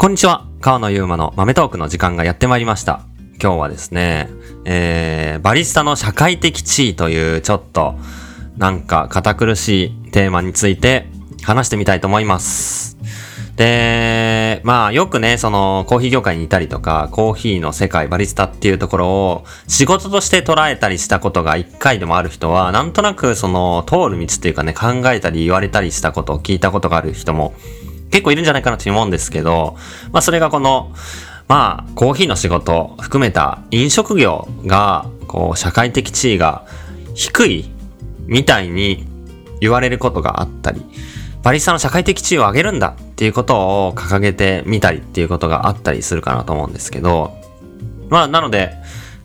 こんにちは。川野ゆうまの豆トークの時間がやってまいりました。今日はですね、えー、バリスタの社会的地位というちょっと、なんか堅苦しいテーマについて話してみたいと思います。で、まあよくね、そのコーヒー業界にいたりとか、コーヒーの世界、バリスタっていうところを仕事として捉えたりしたことが一回でもある人は、なんとなくその通る道っていうかね、考えたり言われたりしたことを聞いたことがある人も結構いるんじゃないかなと思うんですけど、まあそれがこの、まあコーヒーの仕事含めた飲食業が、こう社会的地位が低いみたいに言われることがあったり、バリスタの社会的地位を上げるんだっていうことを掲げてみたりっていうことがあったりするかなと思うんですけど、まあなので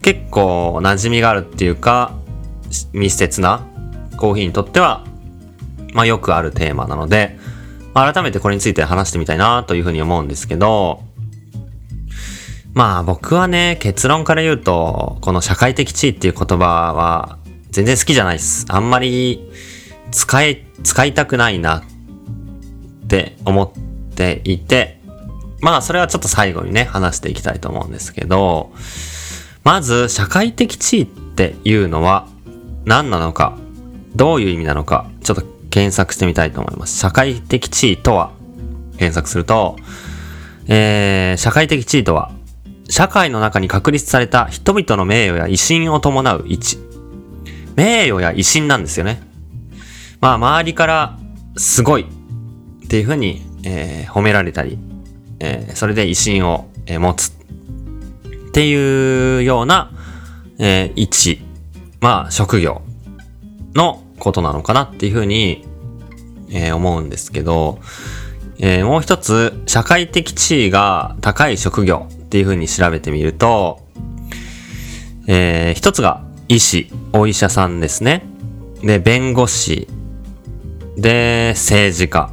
結構馴染みがあるっていうか密接なコーヒーにとってはまあよくあるテーマなので、改めてこれについて話してみたいなというふうに思うんですけど、まあ僕はね、結論から言うと、この社会的地位っていう言葉は全然好きじゃないです。あんまり使い、使いたくないなって思っていて、まあそれはちょっと最後にね、話していきたいと思うんですけど、まず社会的地位っていうのは何なのか、どういう意味なのか、ちょっと検索してみたいと思います。社会的地位とは、検索すると、えー、社会的地位とは、社会の中に確立された人々の名誉や威信を伴う位置。名誉や威信なんですよね。まあ、周りから、すごいっていうふうに、えー褒められたり、えーそれで威信を、えー持つっていうような、えー位置。まあ、職業のことなのかなっていうふうに、えー思うんですけど、えーもう一つ、社会的地位が高い職業っていうふうに調べてみると、えー一つが医師、お医者さんですね。で、弁護士、で、政治家。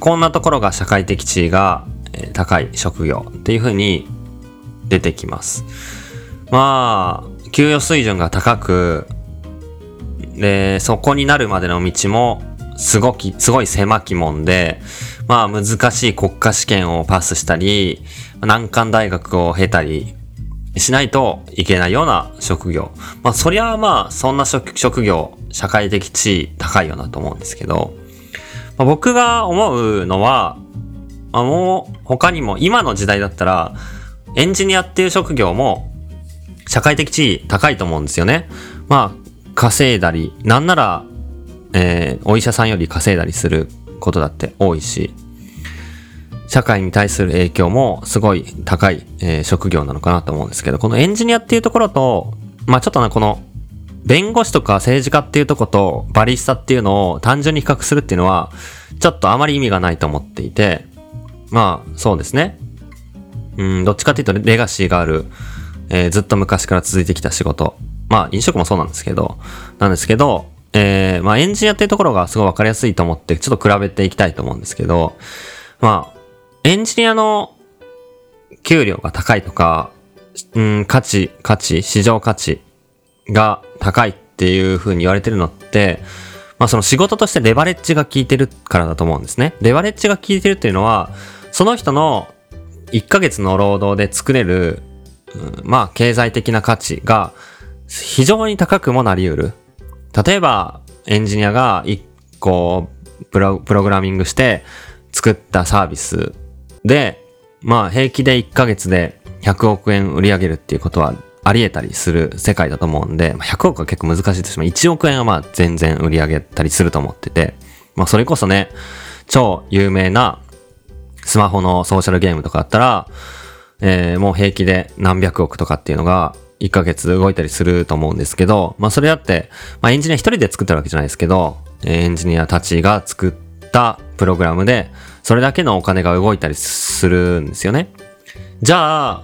こんなところが社会的地位が高い職業っていうふうに出てきます。まあ、給与水準が高く、で、そこになるまでの道も、すごき、すごい狭きもんで、まあ難しい国家試験をパスしたり、難関大学を経たりしないといけないような職業。まあそりゃまあそんな職職業、社会的地位高いよなと思うんですけど、まあ、僕が思うのは、まあ、もう他にも今の時代だったら、エンジニアっていう職業も社会的地位高いと思うんですよね。まあ稼いだり、なんなら、えーお医者さんより稼いだりすることだって多いし、社会に対する影響もすごい高い、えー職業なのかなと思うんですけど、このエンジニアっていうところと、まあちょっとな、この、弁護士とか政治家っていうとことバリスタっていうのを単純に比較するっていうのは、ちょっとあまり意味がないと思っていて、まあそうですね。うん、どっちかっていうとレガシーがある、えーずっと昔から続いてきた仕事。まあ飲食もそうなんですけど、なんですけど、えーまあエンジニアっていうところがすごいわかりやすいと思って、ちょっと比べていきたいと思うんですけど、まあ、エンジニアの給料が高いとか、うん、価値、価値、市場価値が高いっていう風に言われてるのって、まあその仕事としてレバレッジが効いてるからだと思うんですね。レバレッジが効いてるっていうのは、その人の1ヶ月の労働で作れる、うんまあ経済的な価値が非常に高くもなり得る。例えば、エンジニアが1個プロプログラミングして作ったサービスで、まあ平気で1ヶ月で100億円売り上げるっていうことはあり得たりする世界だと思うんで、ま100億は結構難しいとしても1億円はまあ全然売り上げたりすると思ってて、まあそれこそね、超有名なスマホのソーシャルゲームとかだったら、えーもう平気で何百億とかっていうのが1ヶ月動いたりすると思うんですけど、まあそれだって、まあエンジニア一人で作ってるわけじゃないですけど、エンジニアたちが作ったプログラムで、それだけのお金が動いたりするんですよね。じゃあ、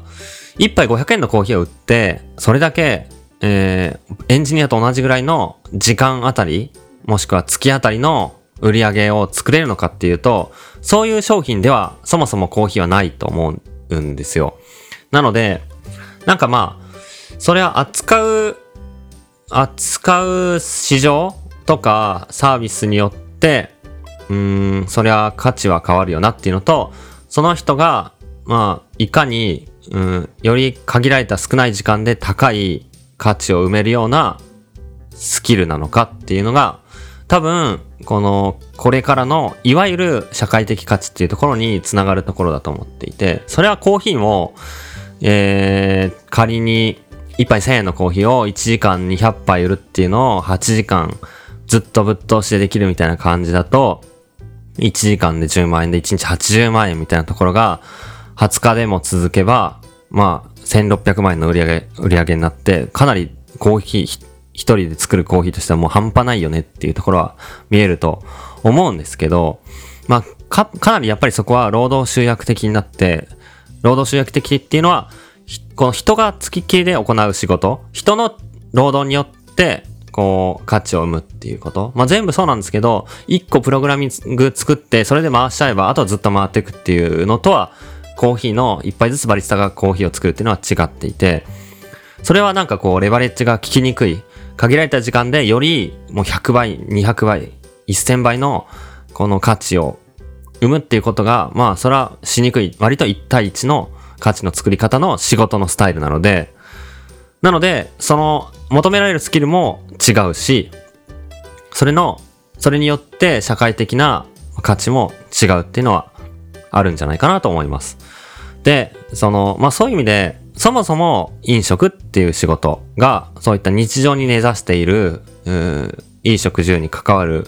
一杯500円のコーヒーを売って、それだけ、えーエンジニアと同じぐらいの時間あたり、もしくは月あたりの売り上げを作れるのかっていうと、そういう商品ではそもそもコーヒーはないと思うんですよ。なので、なんかまあ、それは扱う、扱う市場とかサービスによって、うん、そりゃ価値は変わるよなっていうのと、その人がまあ、いかに、うん、より限られた少ない時間で高い価値を埋めるようなスキルなのかっていうのが、多分、この、これからの、いわゆる社会的価値っていうところにつながるところだと思っていて、それはコーヒーも、えー、仮に1杯1000円のコーヒーを1時間200杯売るっていうのを8時間ずっとぶっ通しでできるみたいな感じだと、1時間で10万円で1日80万円みたいなところが、20日でも続けば、まあ、1600万円の売り上げ、売り上げになって、かなりコーヒー、一人で作るコーヒーとしてはもう半端ないよねっていうところは見えると思うんですけど、まあ、か、かなりやっぱりそこは労働集約的になって、労働集約的っていうのは、この人が付きっきりで行う仕事、人の労働によって、こう、価値を生むっていうこと。まあ、全部そうなんですけど、一個プログラミング作って、それで回しちゃえば、あとはずっと回っていくっていうのとは、コーヒーの一杯ずつバリスタがコーヒーを作るっていうのは違っていて、それはなんかこう、レバレッジが効きにくい。限られた時間でよりもう100倍、200倍、1000倍のこの価値を生むっていうことが、まあ、それはしにくい。割と1対1の価値の作り方の仕事のスタイルなので、なので、その求められるスキルも違うし、それの、それによって社会的な価値も違うっていうのはあるんじゃないかなと思います。で、その、まあそういう意味で、そもそも飲食っていう仕事が、そういった日常に根ざしている、ういい食住に関わる、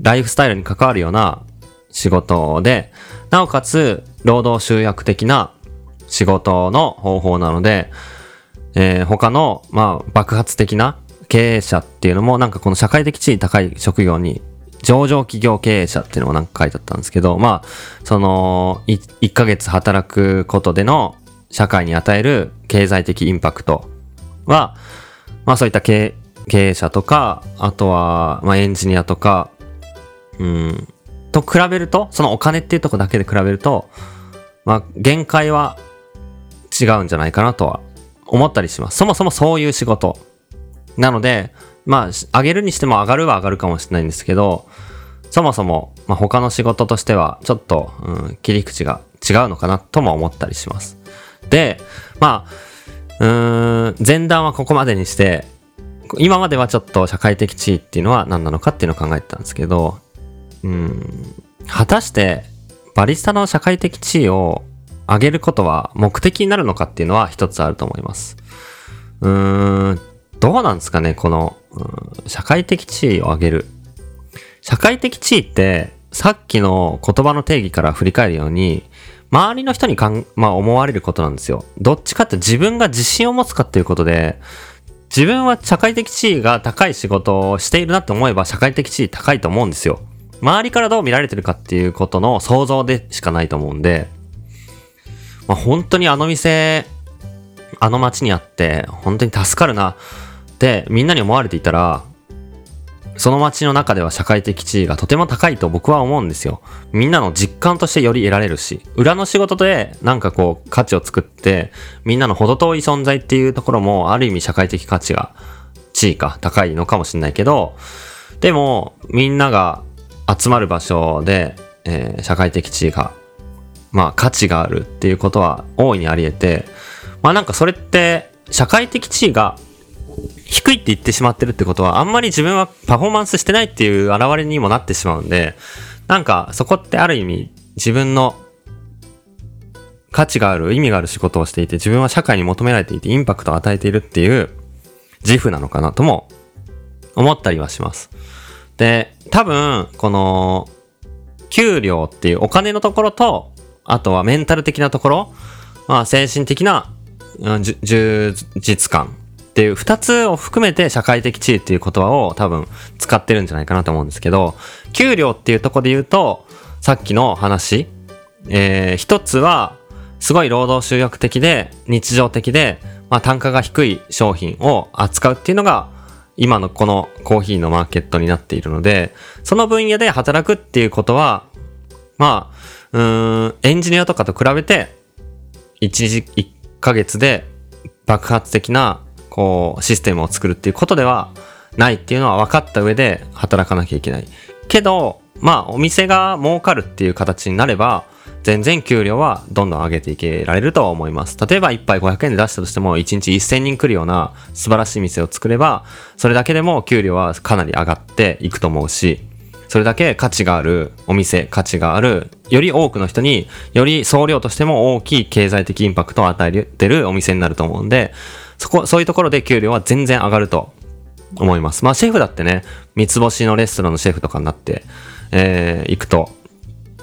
ライフスタイルに関わるような仕事で、なおかつ、労働集約的な仕事の方法なので、えー、他の、まあ、爆発的な経営者っていうのも、なんかこの社会的地位高い職業に、上場企業経営者っていうのもなんか書いてあったんですけど、まあ、その1、ヶ月働くことでの社会に与える経済的インパクトは、まあそういった経営者とか、あとは、まあエンジニアとか、うん、と比べると、そのお金っていうとこだけで比べると、まあ限界は違うんじゃないかなとは思ったりします。そもそもそういう仕事。なので、まあ、上げるにしても上がるは上がるかもしれないんですけど、そもそも、まあ、他の仕事としては、ちょっと、うん、切り口が違うのかなとも思ったりします。で、まあ、うん、前段はここまでにして、今まではちょっと社会的地位っていうのは何なのかっていうのを考えてたんですけど、うん、果たしてバリスタの社会的地位を上げることは目的になるのかっていうのは一つあると思います。うーん、どうなんですかね、この、社会的地位を上げる。社会的地位って、さっきの言葉の定義から振り返るように、周りの人にかん、まあ思われることなんですよ。どっちかって自分が自信を持つかっていうことで、自分は社会的地位が高い仕事をしているなって思えば社会的地位高いと思うんですよ。周りからどう見られてるかっていうことの想像でしかないと思うんで、まあ、本当にあの店、あの街にあって、本当に助かるなってみんなに思われていたら、その街の中では社会的地位がとても高いと僕は思うんですよ。みんなの実感としてより得られるし、裏の仕事でなんかこう価値を作って、みんなの程遠い存在っていうところもある意味社会的価値が、地位か高いのかもしれないけど、でもみんなが集まる場所で、えー、社会的地位がまあ価値があるっていうことは大いにあり得て、まあなんかそれって社会的地位が低いって言ってしまってるってことはあんまり自分はパフォーマンスしてないっていう現れにもなってしまうんで、なんかそこってある意味自分の価値がある、意味がある仕事をしていて、自分は社会に求められていてインパクトを与えているっていう自負なのかなとも思ったりはします。で、多分、この、給料っていうお金のところと、あとはメンタル的なところ、まあ精神的な、うん、充実感。っていう二つを含めて社会的地位っていう言葉を多分使ってるんじゃないかなと思うんですけど、給料っていうとこで言うと、さっきの話、えー、一つは、すごい労働集約的で、日常的で、まあ単価が低い商品を扱うっていうのが、今のこのコーヒーのマーケットになっているので、その分野で働くっていうことは、まあ、うん、エンジニアとかと比べて、一時、一ヶ月で爆発的な、こう、システムを作るっていうことではないっていうのは分かった上で働かなきゃいけない。けど、まあ、お店が儲かるっていう形になれば、全然給料はどんどん上げていけられるとは思います。例えば1杯500円で出したとしても1日1000人来るような素晴らしい店を作れば、それだけでも給料はかなり上がっていくと思うし、それだけ価値があるお店、価値がある、より多くの人に、より総量としても大きい経済的インパクトを与えてるお店になると思うんで、そこ、そういうところで給料は全然上がると思います。まあシェフだってね、三つ星のレストランのシェフとかになって、えー、行くと、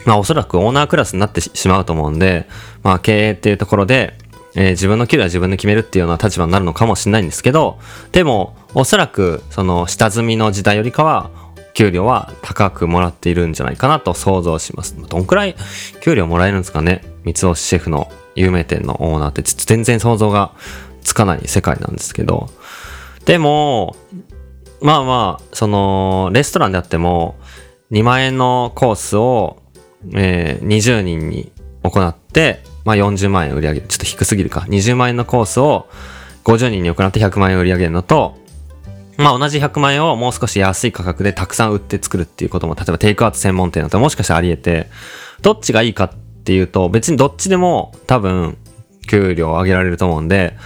まあおそらくオーナークラスになってしまうと思うんで、まあ経営っていうところで、えー、自分の給料は自分で決めるっていうような立場になるのかもしれないんですけど、でも、おそらく、その、下積みの時代よりかは、給料は高くもらっているんじゃないかなと想像します。どんくらい給料もらえるんですかね？三つ星シェフの有名店のオーナーって全然想像がつかない世界なんですけど。でも、まあまあ、その、レストランであっても、2万円のコースを、えー、20人に行って、まあ40万円売り上げる。ちょっと低すぎるか。20万円のコースを50人に行って100万円売り上げるのと、まあ同じ100万円をもう少し安い価格でたくさん売って作るっていうことも、例えばテイクアウト専門店だったらもしかしたらあり得て、どっちがいいかっていうと、別にどっちでも多分、給料を上げられると思うんで、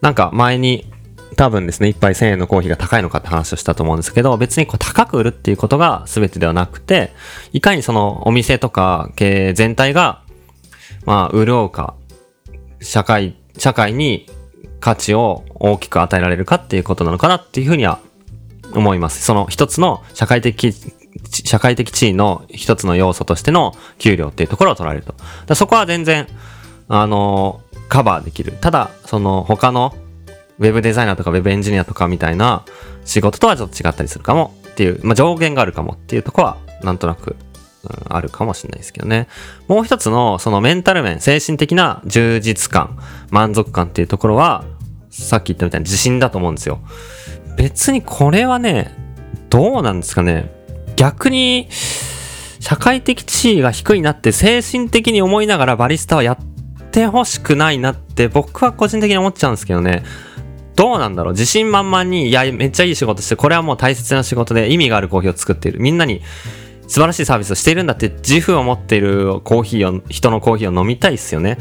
なんか前に多分ですね、一杯1000円のコーヒーが高いのかって話をしたと思うんですけど、別にこう高く売るっていうことが全てではなくて、いかにそのお店とか経営全体が、まあ、潤うか、社会、社会に価値を大きく与えられるかっていうことなのかなっていうふうには思います。その一つの社会的、社会的地位の一つの要素としての給料っていうところを取られると。だそこは全然、あの、カバーできる。ただ、その他のウェブデザイナーとかウェブエンジニアとかみたいな仕事とはちょっと違ったりするかもっていう、まあ、上限があるかもっていうとこはなんとなく、うん、あるかもしれないですけどね。もう一つのそのメンタル面、精神的な充実感、満足感っていうところは、さっき言ったみたいに自信だと思うんですよ。別にこれはね、どうなんですかね。逆に、社会的地位が低いなって精神的に思いながらバリスタはやってほしくないなって僕は個人的に思っちゃうんですけどね。どうなんだろう自信満々に、いや、めっちゃいい仕事して、これはもう大切な仕事で意味があるコーヒーを作っている。みんなに素晴らしいサービスをしているんだって自負を持っているコーヒーを、人のコーヒーを飲みたいっすよね。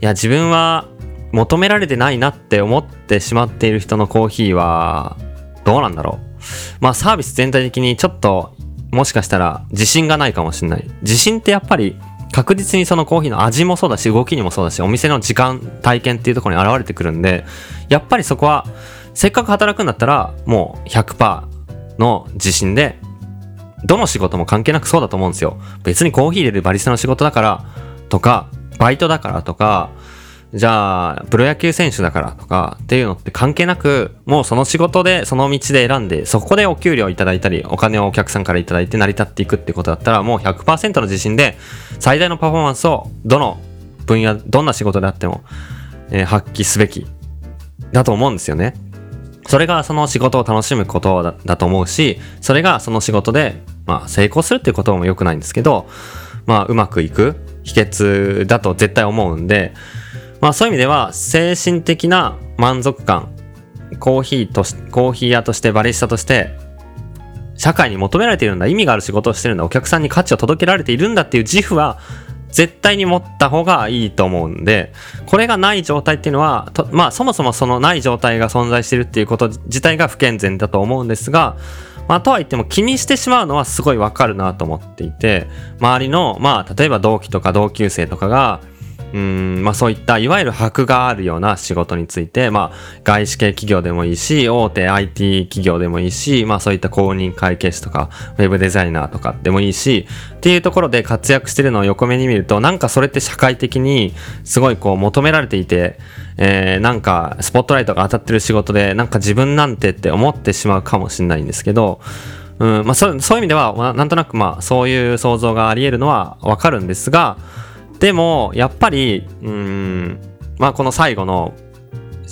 いや、自分は求められてないなって思ってしまっている人のコーヒーは、どうなんだろう。まあサービス全体的にちょっと、もしかしたら自信がないかもしれない。自信ってやっぱり確実にそのコーヒーの味もそうだし、動きにもそうだし、お店の時間、体験っていうところに現れてくるんで、やっぱりそこは、せっかく働くんだったら、もう100%の自信で、どの仕事も関係なくそうだと思うんですよ。別にコーヒー入れるバリスタの仕事だから、とか、バイトだからとか、じゃあ、プロ野球選手だからとかっていうのって関係なく、もうその仕事で、その道で選んで、そこでお給料いただいたり、お金をお客さんからいただいて成り立っていくってことだったら、もう100%の自信で、最大のパフォーマンスを、どの分野、どんな仕事であっても、えー、発揮すべき、だと思うんですよね。それがその仕事を楽しむことだだと思うし、それがその仕事で、まあ成功するっていうことも良くないんですけど、まあうまくいく秘訣だと絶対思うんで、まあそういう意味では精神的な満足感、コーヒーと、コーヒー屋としてバリスタとして、社会に求められているんだ、意味がある仕事をしてるんだ、お客さんに価値を届けられているんだっていう自負は絶対に持った方がいいと思うんで、これがない状態っていうのは、まあそもそもそのない状態が存在してるっていうこと自体が不健全だと思うんですが、まあとは言っても気にしてしまうのはすごいわかるなと思っていて、周りの、まあ例えば同期とか同級生とかが、うん。まあ、そういったいわゆる箔があるような仕事について、まあ、外資系企業でもいいし、大手 IT 企業でもいいし、まあ、そういった公認会計士とか、ウェブデザイナーとかでもいいし、っていうところで活躍してるのを横目に見ると、なんかそれって社会的にすごいこう求められていて、えー、なんかスポットライトが当たってる仕事で、なんか自分なんてって思ってしまうかもしれないんですけど、うん。まあ、そうそういう意味では、まあ、なんとなくまあそういう想像があり得るのはわかるんですが、でも、やっぱり、うん、まあこの最後の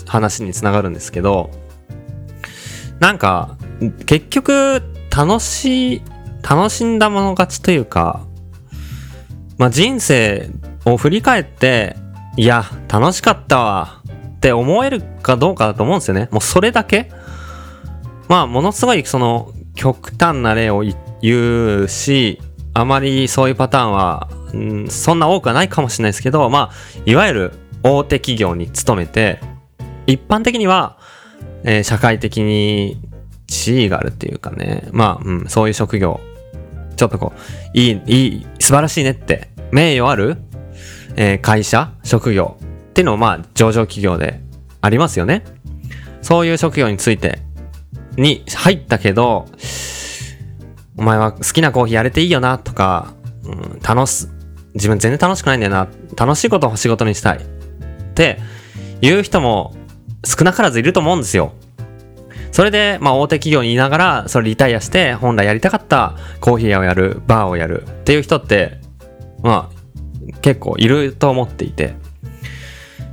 話につながるんですけど、なんか、結局、楽しい、楽しんだもの勝ちというか、まあ人生を振り返って、いや、楽しかったわって思えるかどうかだと思うんですよね。もうそれだけまあ、ものすごいその極端な例を言うし、あまりそういうパターンはそんな多くはないかもしれないですけど、まあ、いわゆる大手企業に勤めて、一般的には、えー、社会的に地位があるっていうかね、まあ、うん、そういう職業、ちょっとこう、いい、いい、素晴らしいねって、名誉ある、えー、会社、職業っていうのもまあ、上場企業でありますよね。そういう職業について、に入ったけど、お前は好きなコーヒーやれていいよなとか、うん、楽し、自分全然楽しくないんだよな。楽しいことを仕事にしたい。って言う人も少なからずいると思うんですよ。それで、まあ大手企業にいながら、それリタイアして本来やりたかったコーヒー屋をやる、バーをやるっていう人って、まあ結構いると思っていて。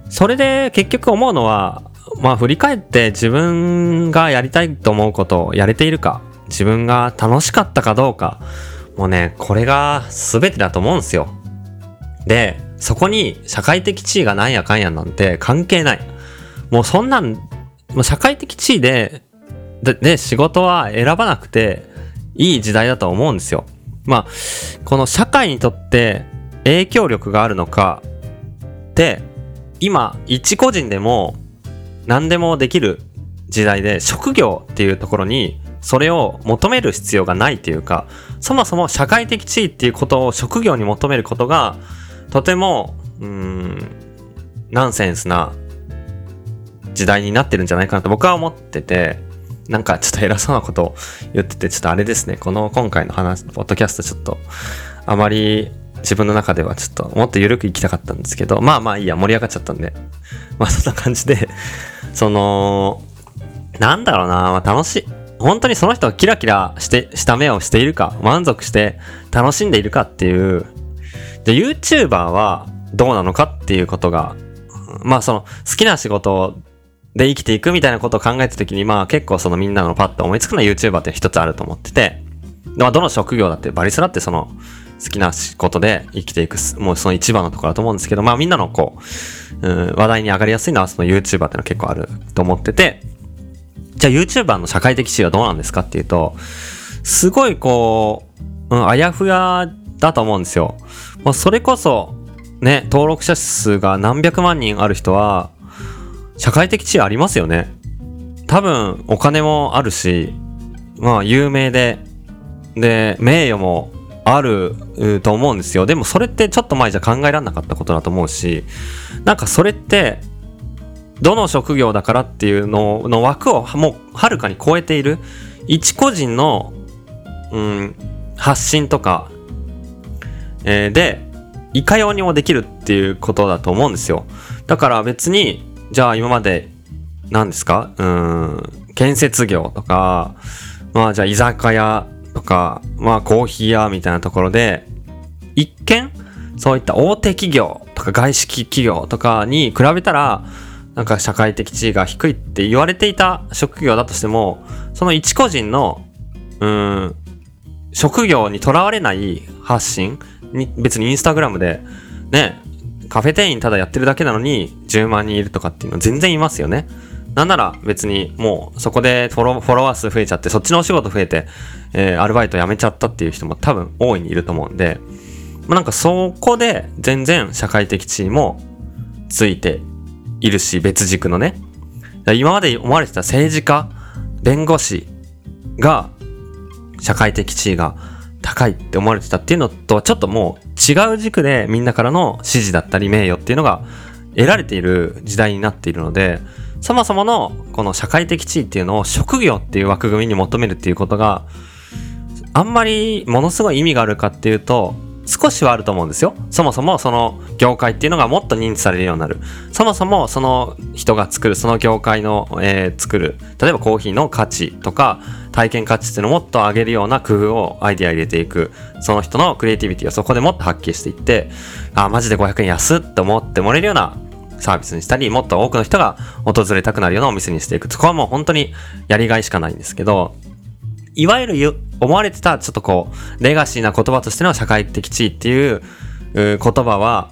それで結局思うのは、まあ振り返って自分がやりたいと思うことをやれているか、自分が楽しかったかどうか、もうね、これが全てだと思うんですよ。で、そこに社会的地位がなんやかんやなんて関係ない。もうそんなん、もう社会的地位で、で、で仕事は選ばなくていい時代だと思うんですよ。まあ、この社会にとって影響力があるのかで、今、一個人でも何でもできる時代で職業っていうところにそれを求める必要がないっていうか、そもそも社会的地位っていうことを職業に求めることが、とても、うん、ナンセンスな時代になってるんじゃないかなと僕は思ってて、なんかちょっと偉そうなことを言ってて、ちょっとあれですね、この今回の話、ポッドキャストちょっと、あまり自分の中ではちょっともっと緩く行きたかったんですけど、まあまあいいや、盛り上がっちゃったんで、まあそんな感じで、その、なんだろうな、まあ楽しい。本当にその人がキラキラして、した目をしているか、満足して楽しんでいるかっていう、じゃ YouTuber はどうなのかっていうことが、まあその好きな仕事で生きていくみたいなことを考えたときに、まあ結構そのみんなのパッと思いつくのは YouTuber って一つあると思ってて、まあどの職業だってバリスラってその好きな仕事で生きていく、もうその一番のところだと思うんですけど、まあみんなのこう、うん、話題に上がりやすいのはその YouTuber ってのは結構あると思ってて、じゃあ YouTuber の社会的地位はどうなんですかっていうと、すごいこう、うん、あやふやだと思うんですよ。まあ、それこそ、ね、登録者数が何百万人ある人は、社会的地位ありますよね。多分、お金もあるし、まあ、有名で、で、名誉もあると思うんですよ。でも、それってちょっと前じゃ考えられなかったことだと思うし、なんかそれって、どの職業だからっていうのの枠をもうはるかに超えている、一個人の、うん、発信とか、えー、で、いかようにもできるっていうことだと思うんですよ。だから別に、じゃあ今まで、何ですか？うん、建設業とか、まあじゃあ居酒屋とか、まあコーヒー屋みたいなところで、一見、そういった大手企業とか外資企業とかに比べたら、なんか社会的地位が低いって言われていた職業だとしても、その一個人の、うん、職業にとらわれない発信、別にインスタグラムで、ね、カフェ店員ただやってるだけなのに10万人いるとかっていうの全然いますよね。なんなら別にもうそこでフォロフォロワー数増えちゃってそっちのお仕事増えて、えー、アルバイト辞めちゃったっていう人も多分大いにいると思うんで、まあ、なんかそこで全然社会的地位もついているし別軸のね。今まで思われてた政治家、弁護士が社会的地位が高いって思われてたっていうのとはちょっともう違う軸でみんなからの支持だったり名誉っていうのが得られている時代になっているので、そもそものこの社会的地位っていうのを職業っていう枠組みに求めるっていうことがあんまりものすごい意味があるかっていうと少しはあると思うんですよ。そもそもその業界っていうのがもっと認知されるようになる。そもそもその人が作る、その業界の、えー、作る、例えばコーヒーの価値とか、体験価値っていうのをもっと上げるような工夫をアイディア入れていく。その人のクリエイティビティをそこでもっと発揮していって、あ、マジで500円安って思ってもらえるようなサービスにしたり、もっと多くの人が訪れたくなるようなお店にしていく。そこはもう本当にやりがいしかないんですけど、いわゆる思われてたちょっとこう、レガシーな言葉としての社会的地位っていう言葉は、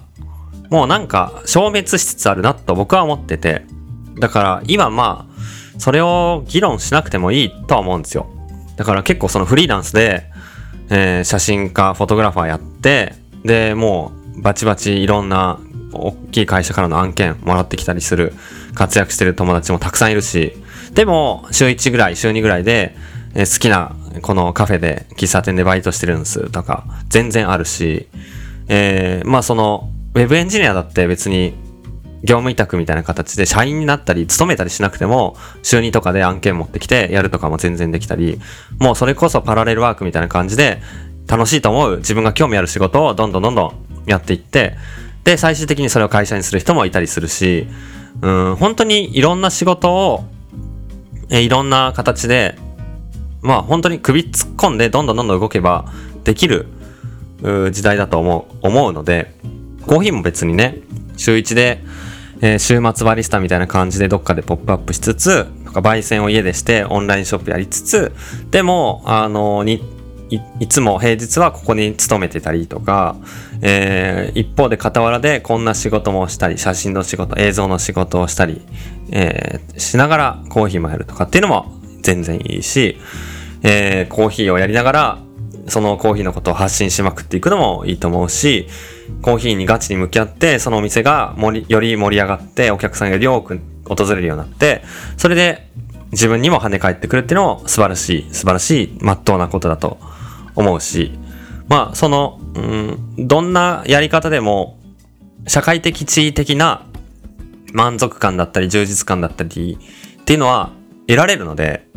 もうなんか消滅しつつあるなと僕は思ってて、だから今まあ、それを議論しなくてもいいとは思うんですよ。だから結構そのフリーランスで、えー、写真家、フォトグラファーやって、で、もうバチバチいろんな大きい会社からの案件もらってきたりする、活躍してる友達もたくさんいるし、でも、週1ぐらい、週2ぐらいで、え好きなこのカフェで、喫茶店でバイトしてるんですとか、全然あるし、えー、まあその、ウェブエンジニアだって別に業務委託みたいな形で社員になったり、勤めたりしなくても、週2とかで案件持ってきてやるとかも全然できたり、もうそれこそパラレルワークみたいな感じで、楽しいと思う自分が興味ある仕事をどんどんどんどんやっていって、で、最終的にそれを会社にする人もいたりするし、うん、本当にいろんな仕事を、えいろんな形で、まあ本当に首突っ込んでどんどんどんどん動けばできる時代だと思う、思うので、コーヒーも別にね、週1で、えー、週末バリスタみたいな感じでどっかでポップアップしつつ、とか焙煎を家でしてオンラインショップやりつつ、でも、あの、に、いいつも平日はここに勤めてたりとか、えー、一方で傍らでこんな仕事もしたり、写真の仕事、映像の仕事をしたり、えー、しながらコーヒーもやるとかっていうのも全然いいし、えー、コーヒーをやりながら、そのコーヒーのことを発信しまくっていくのもいいと思うし、コーヒーにガチに向き合って、そのお店が盛り、より盛り上がって、お客さんより多く訪れるようになって、それで自分にも跳ね返ってくるっていうのも素晴らしい、素晴らしい、まっとうなことだと思うし、まあ、その、うん、どんなやり方でも、社会的地位的な満足感だったり充実感だったりっていうのは得られるので、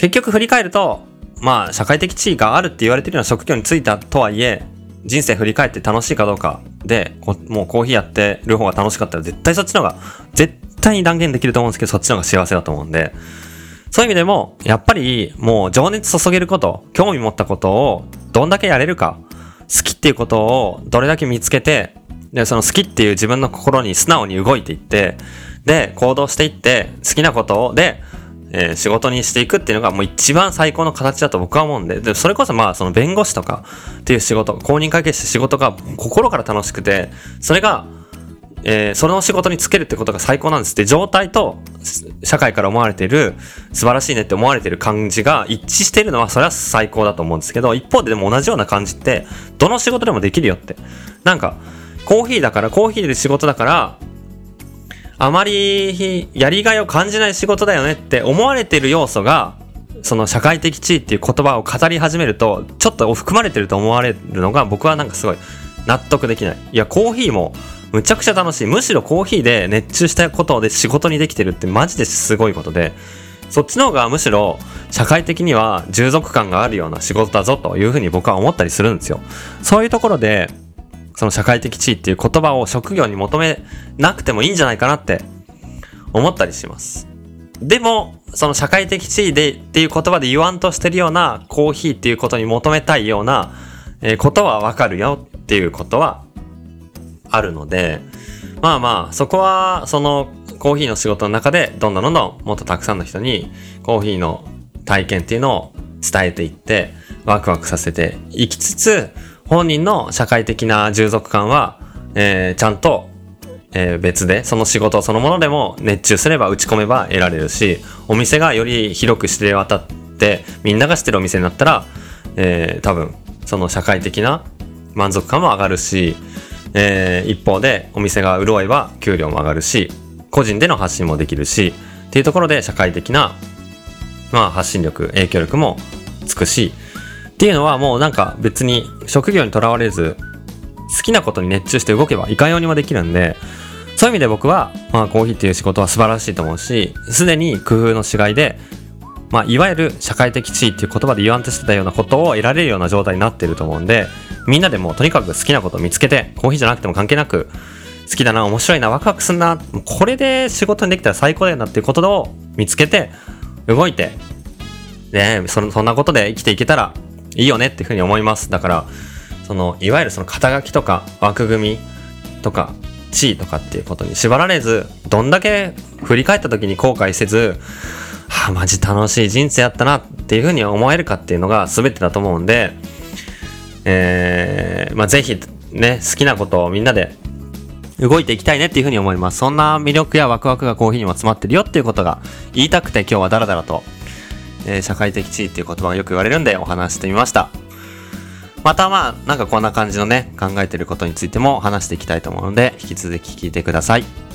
結局振り返ると、まあ、社会的地位があるって言われてるような職業に就いたとはいえ、人生振り返って楽しいかどうかで、もうコーヒーやってる方が楽しかったら絶対そっちの方が、絶対に断言できると思うんですけど、そっちの方が幸せだと思うんで、そういう意味でも、やっぱりもう情熱注げること、興味持ったことをどんだけやれるか、好きっていうことをどれだけ見つけて、で、その好きっていう自分の心に素直に動いていって、で、行動していって、好きなことを、で、えー、仕事にしていくっていうのがもう一番最高の形だと僕は思うんで、で、それこそまあその弁護士とかっていう仕事、公認会計士仕事が心から楽しくて、それが、えー、その仕事に就けるってことが最高なんですって。状態と社会から思われている素晴らしいねって思われている感じが一致しているのはそれは最高だと思うんですけど一方ででも同じような感じってどの仕事でもできるよって。なんかコーヒーだからコーヒーで仕事だからあまりやりがいを感じない仕事だよねって思われてる要素が、その社会的地位っていう言葉を語り始めると、ちょっと含まれてると思われるのが僕はなんかすごい納得できない。いや、コーヒーもむちゃくちゃ楽しい。むしろコーヒーで熱中したことで仕事にできてるってマジですごいことで、そっちの方がむしろ社会的には従属感があるような仕事だぞというふうに僕は思ったりするんですよ。そういうところで、その社会的地位っていう言葉を職業に求めなくてもいいんじゃないかなって思ったりします。でも、その社会的地位でっていう言葉で言わんとしてるようなコーヒーっていうことに求めたいような、え、ことはわかるよっていうことはあるので、まあまあ、そこはそのコーヒーの仕事の中でどんどんどんどんもっとたくさんの人にコーヒーの体験っていうのを伝えていってワクワクさせていきつつ本人の社会的な従属感は、えー、ちゃんと、えー、別で、その仕事そのものでも熱中すれば打ち込めば得られるし、お店がより広く知れ渡って、みんなが知ってるお店になったら、えー、多分、その社会的な満足感も上がるし、えー、一方でお店が潤えば給料も上がるし、個人での発信もできるし、っていうところで社会的な、まあ発信力、影響力もつくし、っていうのはもうなんか別に職業にとらわれず、好きなことに熱中して動けばいかようにもできるんで、そういう意味で僕は、まあコーヒーっていう仕事は素晴らしいと思うし、すでに工夫の違いで、まあいわゆる社会的地位っていう言葉で言わんとしてたようなことを得られるような状態になってると思うんで、みんなでもとにかく好きなことを見つけて、コーヒーじゃなくても関係なく、好きだな、面白いな、ワクワクすんな、これで仕事にできたら最高だよなっていうことを見つけて、動いて、ねそそんなことで生きていけたらいいよねっていうふうに思います。だから、その、いわゆるその肩書きとか枠組みとか地位とかっていうことに縛られず、どんだけ振り返った時に後悔せず、はあ、マジ楽しい人生やったなっていうふうに思えるかっていうのが全てだと思うんで、えー、まあ、ぜひね、好きなことをみんなで動いていきたいねっていうふうに思います。そんな魅力やワクワクがコーヒーにも詰まってるよっていうことが言いたくて今日はダラダラとえー、社会的地位っていう言葉がよく言われるんでお話してみました。またまあ、なんかこんな感じのね、考えてることについても話していきたいと思うので、引き続き聞いてください。